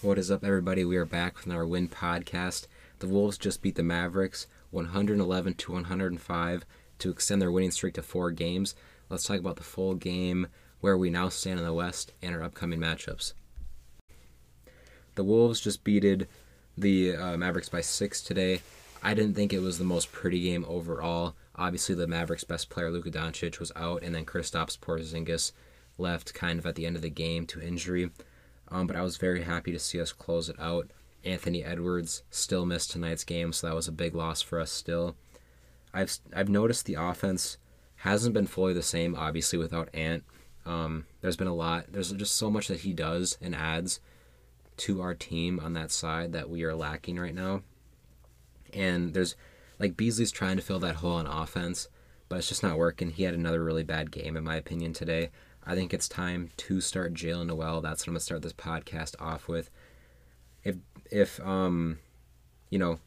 What is up, everybody? We are back with our win podcast. The Wolves just beat the Mavericks 111 to 105 to extend their winning streak to four games. Let's talk about the full game, where we now stand in the West, and our upcoming matchups. The Wolves just beated the uh, Mavericks by six today. I didn't think it was the most pretty game overall. Obviously, the Mavericks' best player, Luka Doncic, was out, and then Kristaps Porzingis left kind of at the end of the game to injury. Um, but I was very happy to see us close it out. Anthony Edwards still missed tonight's game, so that was a big loss for us still. I've I've noticed the offense hasn't been fully the same, obviously, without Ant. Um, there's been a lot. There's just so much that he does and adds to our team on that side that we are lacking right now. And there's like Beasley's trying to fill that hole on offense, but it's just not working. He had another really bad game, in my opinion, today. I think it's time to start Jaylen Nowell. That's what I'm gonna start this podcast off with. If if um, you know,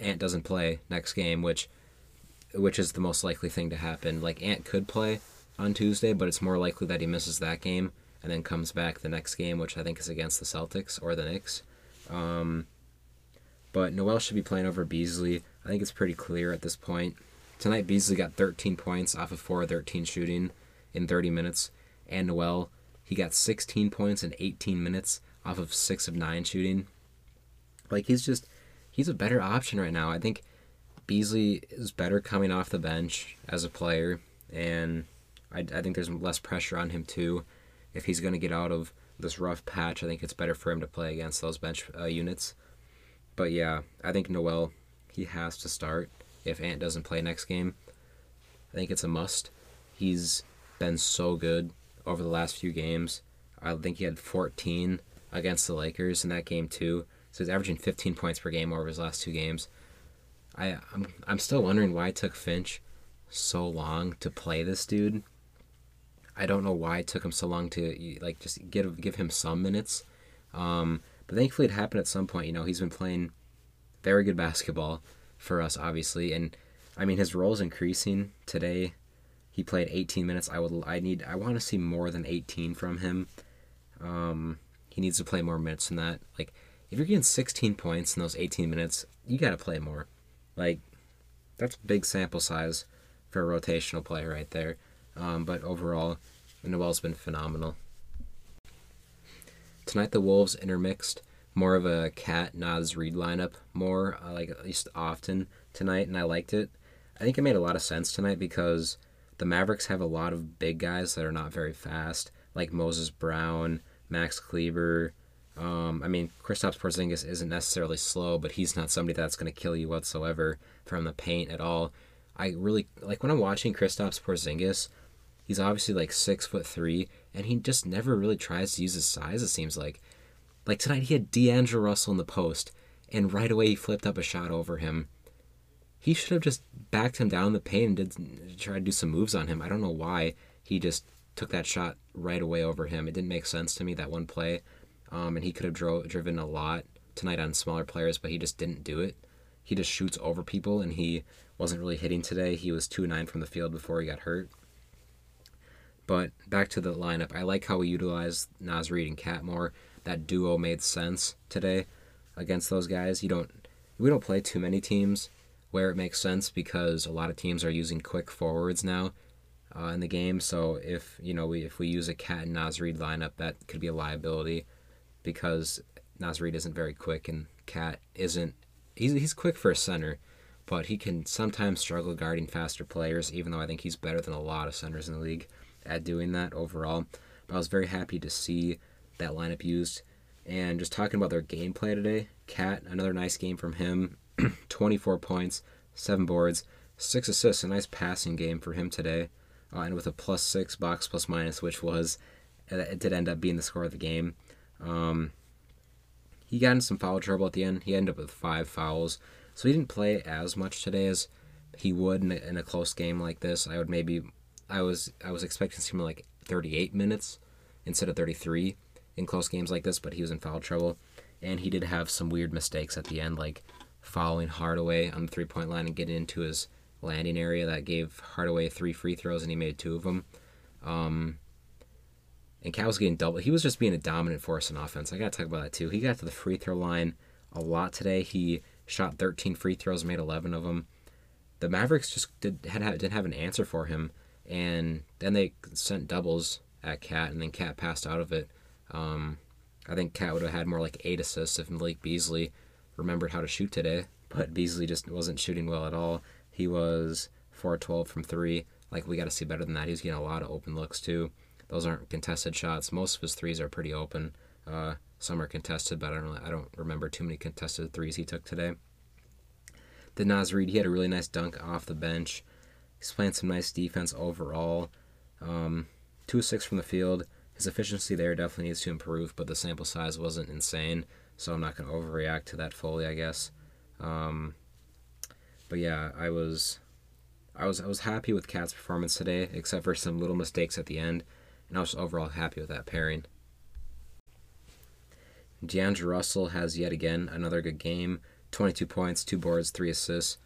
Ant doesn't play next game, which which is the most likely thing to happen. Like Ant could play on Tuesday, but it's more likely that he misses that game and then comes back the next game, which I think is against the Celtics or the Knicks. Um, but Nowell should be playing over Beasley. I think it's pretty clear at this point. Tonight, Beasley got 13 points off of 4 13 shooting in 30 minutes. And Nowell, he got 16 points in 18 minutes off of 6 of 9 shooting. Like, he's just, he's a better option right now. I think Beasley is better coming off the bench as a player. And I, I think there's less pressure on him, too. If he's going to get out of this rough patch, I think it's better for him to play against those bench uh, units. But yeah, I think Nowell he has to start if Ant doesn't play next game. I think it's a must. He's been so good over the last few games. I think he had 14 against the Lakers in that game too. So he's averaging 15 points per game over his last two games. I I'm I'm still wondering why it took Finch so long to play this dude. I don't know why it took him so long to like just give give him some minutes. Um, but thankfully, it happened at some point. You know, he's been playing very good basketball for us, obviously, and I mean his role is increasing. Today, he played 18 minutes. I would, I need, I want to see more than 18 from him. Um, he needs to play more minutes than that. Like, if you're getting 16 points in those 18 minutes, you got to play more. Like, that's big sample size for a rotational player right there. Um, but overall, Nowell's been phenomenal. Tonight the Wolves intermixed more of a Cat Naz Reid lineup more uh, like at least often tonight, and I liked it. I think it made a lot of sense tonight because the Mavericks have a lot of big guys that are not very fast, like Moses Brown, Max Kleber. Um, I mean, Kristaps Porzingis isn't necessarily slow, but he's not somebody that's going to kill you whatsoever from the paint at all. I really like when I'm watching Kristaps Porzingis. He's obviously like six foot three, and he just never really tries to use his size. It seems like, like tonight he had D'Angelo Russell in the post, and right away he flipped up a shot over him. He should have just backed him down the paint and did try to do some moves on him. I don't know why he just took that shot right away over him. It didn't make sense to me that one play, um, and he could have dro- driven a lot tonight on smaller players, but he just didn't do it. He just shoots over people, and he wasn't really hitting today. He was two nine from the field before he got hurt. But back to the lineup, I like how we utilized Naz Reid and Cat more. That duo made sense today against those guys. You don't, we don't play too many teams where it makes sense because a lot of teams are using quick forwards now uh, in the game. So if you know we if we use a Cat and Naz Reid lineup, that could be a liability because Naz Reid isn't very quick and Cat isn't. He's he's quick for a center, but he can sometimes struggle guarding faster players. Even though I think he's better than a lot of centers in the league at doing that overall. But I was very happy to see that lineup used. And just talking about their gameplay today, Cat, another nice game from him. 24 points, 7 boards, 6 assists, a nice passing game for him today. Uh, and with a plus 6 box plus minus, which was, it did end up being the score of the game. Um, he got in some foul trouble at the end. He ended up with 5 fouls. So he didn't play as much today as he would in a, in a close game like this. I would maybe I was I was expecting him like 38 minutes instead of 33 in close games like this, but he was in foul trouble, and he did have some weird mistakes at the end, like following Hardaway on the three point line and getting into his landing area that gave Hardaway three free throws, and he made two of them. Um, and Cat was getting double. He was just being a dominant force in offense. I got to talk about that too. He got to the free throw line a lot today. He shot 13 free throws, made 11 of them. The Mavericks just did had didn't have an answer for him, and then they sent doubles at Cat, and then Cat passed out of it. Um, I think Cat would have had more like eight assists if Malik Beasley remembered how to shoot today, but Beasley just wasn't shooting well at all. He was 4 12 from three. Like, we got to see better than that. He was getting a lot of open looks, too. Those aren't contested shots. Most of his threes are pretty open. Uh, some are contested, but I don't really, I don't remember too many contested threes he took today. The Naz Reid, he had a really nice dunk off the bench. He's playing some nice defense overall. Um, two six from the field. His efficiency there definitely needs to improve, but the sample size wasn't insane, so I'm not going to overreact to that fully, I guess. Um, but yeah, I was, I was, I was happy with Cat's performance today, except for some little mistakes at the end, and I was overall happy with that pairing. D'Angelo Russell has yet again another good game 22 points, two boards, three assists.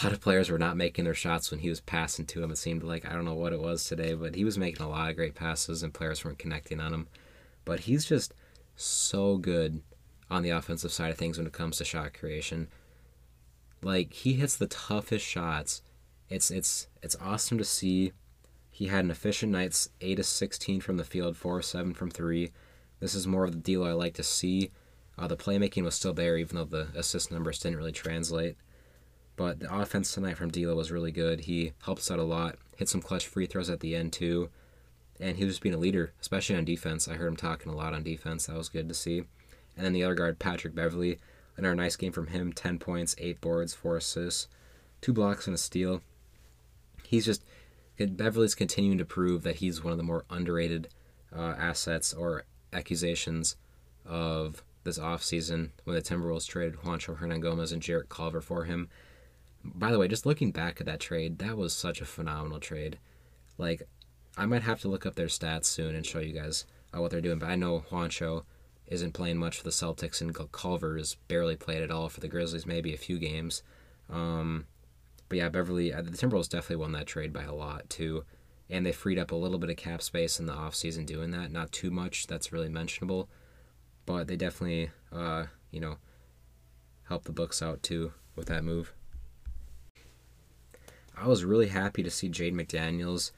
A lot of players were not making their shots when he was passing to him. It seemed like, I don't know what it was today, but he was making a lot of great passes and players weren't connecting on him. But he's just so good on the offensive side of things when it comes to shot creation. Like he hits the toughest shots. It's it's it's awesome to see. He had an efficient night, eight of sixteen from the field, four seven from three. This is more of the deal I like to see. Uh, the playmaking was still there, even though the assist numbers didn't really translate. But the offense tonight from D'Lo was really good. He helps out a lot. Hit some clutch free throws at the end too, and he was being a leader, especially on defense. I heard him talking a lot on defense. That was good to see. And then the other guard, Patrick Beverley. another nice game from him. Ten points, eight boards, four assists, two blocks and a steal. He's just Beverley's continuing to prove that he's one of the more underrated uh, assets or accusations of this offseason when the Timberwolves traded Juancho Hernangomez and Jarrett Culver for him. By the way, just looking back at that trade, that was such a phenomenal trade. Like, I might have to look up their stats soon and show you guys uh, what they're doing, but I know Juancho isn't playing much for the Celtics, and Culver is barely played at all for the Grizzlies, maybe a few games. Um, but yeah, Beverley, uh, the Timberwolves definitely won that trade by a lot, too and they freed up a little bit of cap space in the offseason doing that. Not too much that's really mentionable, but they definitely, uh, you know, helped the books out too with that move. I was really happy to see Jaden McDaniels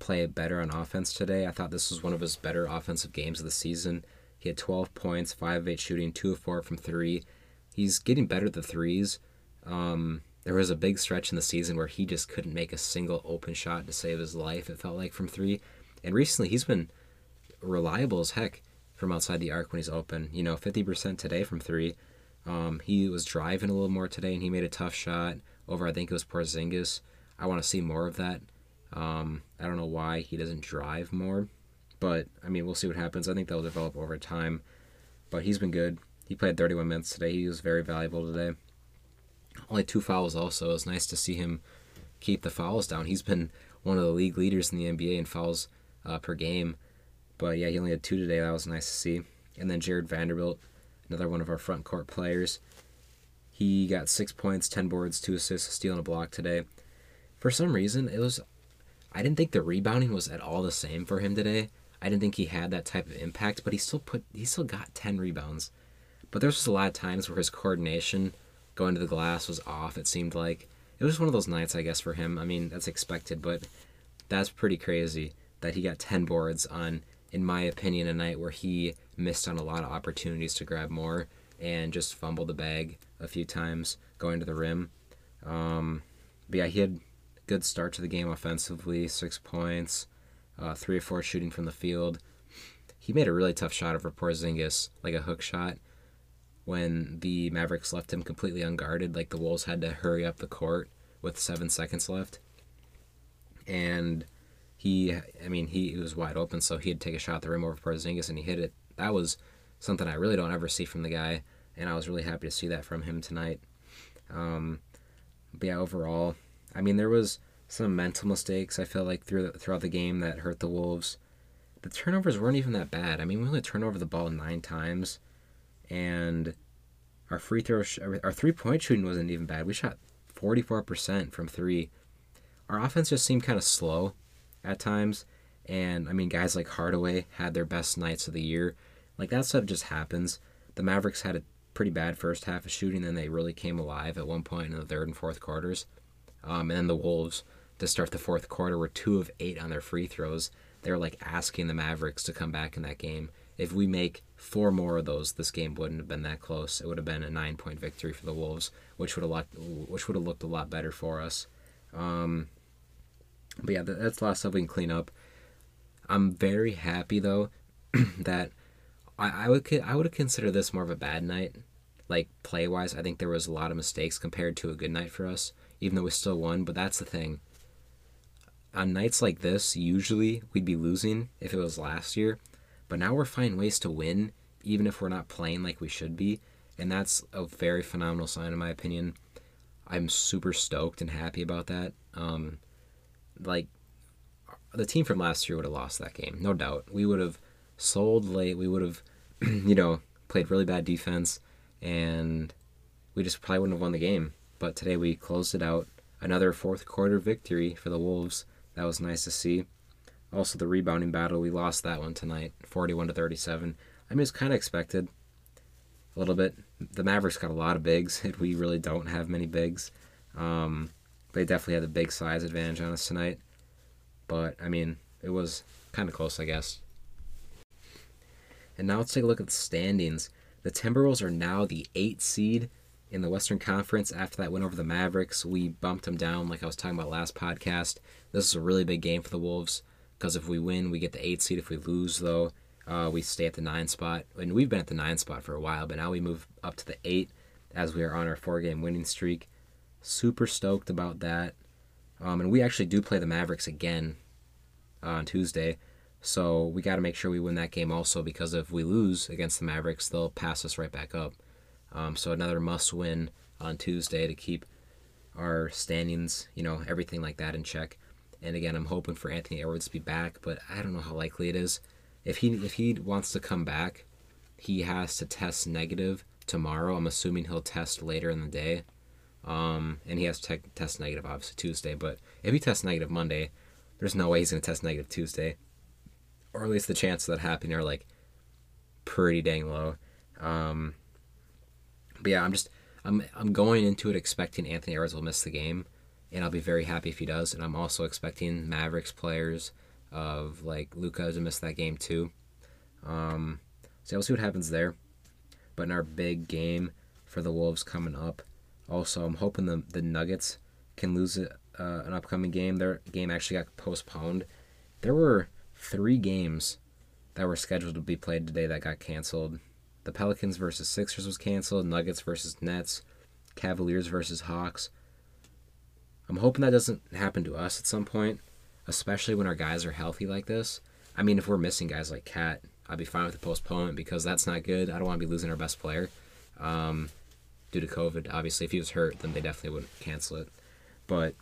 play better on offense today. I thought this was one of his better offensive games of the season. He had 12 points, 5 of 8 shooting, 2 of 4 from 3. He's getting better at the threes. Um, there was a big stretch in the season where he just couldn't make a single open shot to save his life, it felt like, from three. And recently he's been reliable as heck from outside the arc when he's open. You know, 50% today from three. Um, he was driving a little more today and he made a tough shot over, I think it was Porzingis. I want to see more of that. Um, I don't know why he doesn't drive more, but I mean, we'll see what happens. I think that'll develop over time. But he's been good. He played 31 minutes today. He was very valuable today only two fouls also. It was nice to see him keep the fouls down. He's been one of the league leaders in the NBA in fouls uh, per game. But yeah, he only had two today. That was nice to see. And then Jarred Vanderbilt, another one of our front court players. He got six points, ten boards, two assists, a steal, and a block today. For some reason, it was. I didn't think the rebounding was at all the same for him today. I didn't think he had that type of impact, but he still put he still got ten rebounds. But there's just a lot of times where his coordination going to the glass was off. It seemed like it was one of those nights, I guess, for him. I mean, that's expected, but that's pretty crazy that he got 10 boards on, in my opinion, a night where he missed on a lot of opportunities to grab more and just fumbled the bag a few times going to the rim. Um, but yeah, he had good start to the game offensively, six points, uh, three or four shooting from the field. He made a really tough shot over Porzingis, like a hook shot, when the Mavericks left him completely unguarded. Like the Wolves had to hurry up the court with seven seconds left. And he, I mean, he, he was wide open, so he'd take a shot at the rim over Porzingis and he hit it. That was something I really don't ever see from the guy, and I was really happy to see that from him tonight. Um, but yeah, overall, I mean, there was some mental mistakes I feel like through throughout the game that hurt the Wolves. The turnovers weren't even that bad. I mean, we only turned over the ball nine times and our free throw, sh- our three point shooting wasn't even bad. We shot 44% from three. Our offense just seemed kind of slow at times, And I mean, guys like Hardaway had their best nights of the year. Like that stuff just happens. The Mavericks had a pretty bad first half of shooting, then they really came alive at one point in the third and fourth quarters. Um, and then the Wolves to start the fourth quarter were two of eight on their free throws. They were like asking the Mavericks to come back in that game. If we make four more of those, this game wouldn't have been that close. It would have been a nine point victory for the Wolves, which would have looked, which would have looked a lot better for us. Um, but yeah, that's the last stuff we can clean up. I'm very happy though that I, I would I would consider this more of a bad night, like play wise. I think there was a lot of mistakes compared to a good night for us, even though we still won. But that's the thing. On nights like this, usually we'd be losing if it was last year, but now we're finding ways to win, even if we're not playing like we should be, and that's a very phenomenal sign in my opinion. I'm super stoked and happy about that. Um, like the team from last year would have lost that game, no doubt. We would have sold late. We would have, you know, played really bad defense, and we just probably wouldn't have won the game. But today we closed it out. Another fourth quarter victory for the Wolves. That was nice to see. Also, the rebounding battle, we lost that one tonight, 41 to 37. I mean, it's kind of expected a little bit. The Mavericks got a lot of bigs. and We really don't have many bigs. Um, they definitely had the big size advantage on us tonight. But, I mean, it was kind of close, I guess. And now let's take a look at the standings. The Timberwolves are now the eight seed in the Western Conference. After that win over the Mavericks, we bumped them down, like I was talking about last podcast. This is a really big game for the Wolves because if we win, we get the eight seed. If we lose, though, uh, we stay at the nine spot. And we've been at the nine spot for a while, but now we move up to the eight as we are on our four game winning streak. Super stoked about that. Um, and we actually do play the Mavericks again on Tuesday. So we got to make sure we win that game also because if we lose against the Mavericks, they'll pass us right back up. Um, so another must win on Tuesday to keep our standings, you know, everything like that in check. And again, I'm hoping for Anthony Edwards to be back, but I don't know how likely it is. If he if he wants to come back, he has to test negative tomorrow. I'm assuming he'll test later in the day. Um, and he has to te- test negative obviously Tuesday. But if he tests negative Monday, there's no way he's gonna test negative Tuesday or at least the chances that happening are like pretty dang low. Um, but yeah, I'm just I'm I'm going into it expecting Anthony Edwards will miss the game, and I'll be very happy if he does. And I'm also expecting Mavericks players of like Luka to miss that game too. Um, so we'll see what happens there. But in our big game for the Wolves coming up, also I'm hoping the the Nuggets can lose uh, an upcoming game. Their game actually got postponed. There were three games that were scheduled to be played today that got canceled. The Pelicans versus Sixers was canceled, Nuggets versus Nets, Cavaliers versus Hawks. I'm hoping that doesn't happen to us at some point, especially when our guys are healthy like this. I mean, if we're missing guys like Cat, I'd be fine with the postponement because that's not good. I don't want to be losing our best player um, due to COVID. Obviously, if he was hurt, then they definitely wouldn't cancel it. But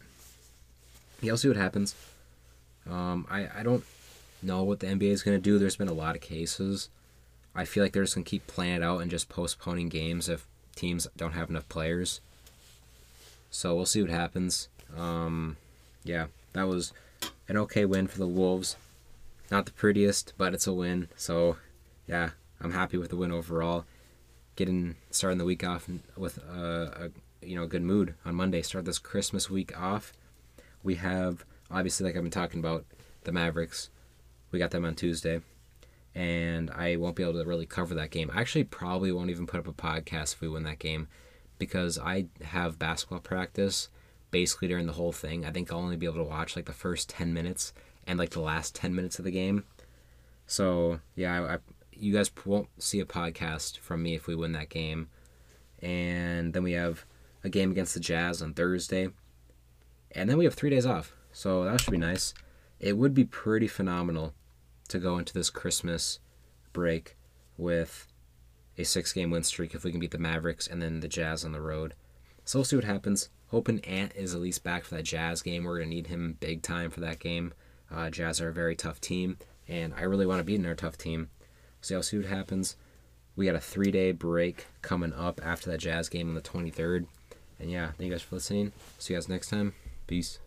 yeah, we'll see what happens. Um, I, I don't know what the NBA is going to do. There's been a lot of cases. I feel like they're just to keep playing it out and just postponing games if teams don't have enough players. So we'll see what happens. Um, yeah, that was an okay win for the Wolves. Not the prettiest, but it's a win. So yeah, I'm happy with the win overall. Getting starting the week off with a, a you know good mood on Monday. Start this Christmas week off. We have obviously like I've been talking about the Mavericks we got them on Tuesday, and I won't be able to really cover that game. I actually probably won't even put up a podcast if we win that game because I have basketball practice basically during the whole thing. I think I'll only be able to watch like the first 10 minutes and like the last 10 minutes of the game. So, yeah, I, I, you guys won't see a podcast from me if we win that game. And then we have a game against the Jazz on Thursday. And then we have three days off. So that should be nice. It would be pretty phenomenal to go into this Christmas break with a six game win streak if we can beat the Mavericks and then the Jazz on the road. So we'll see what happens. Hoping Ant is at least back for that Jazz game. We're going to need him big time for that game. Uh, Jazz are a very tough team, and I really want to beat their tough team. So I'll see what happens. We got a three day break coming up after that Jazz game on the 23rd. And yeah, thank you guys for listening. See you guys next time. Peace.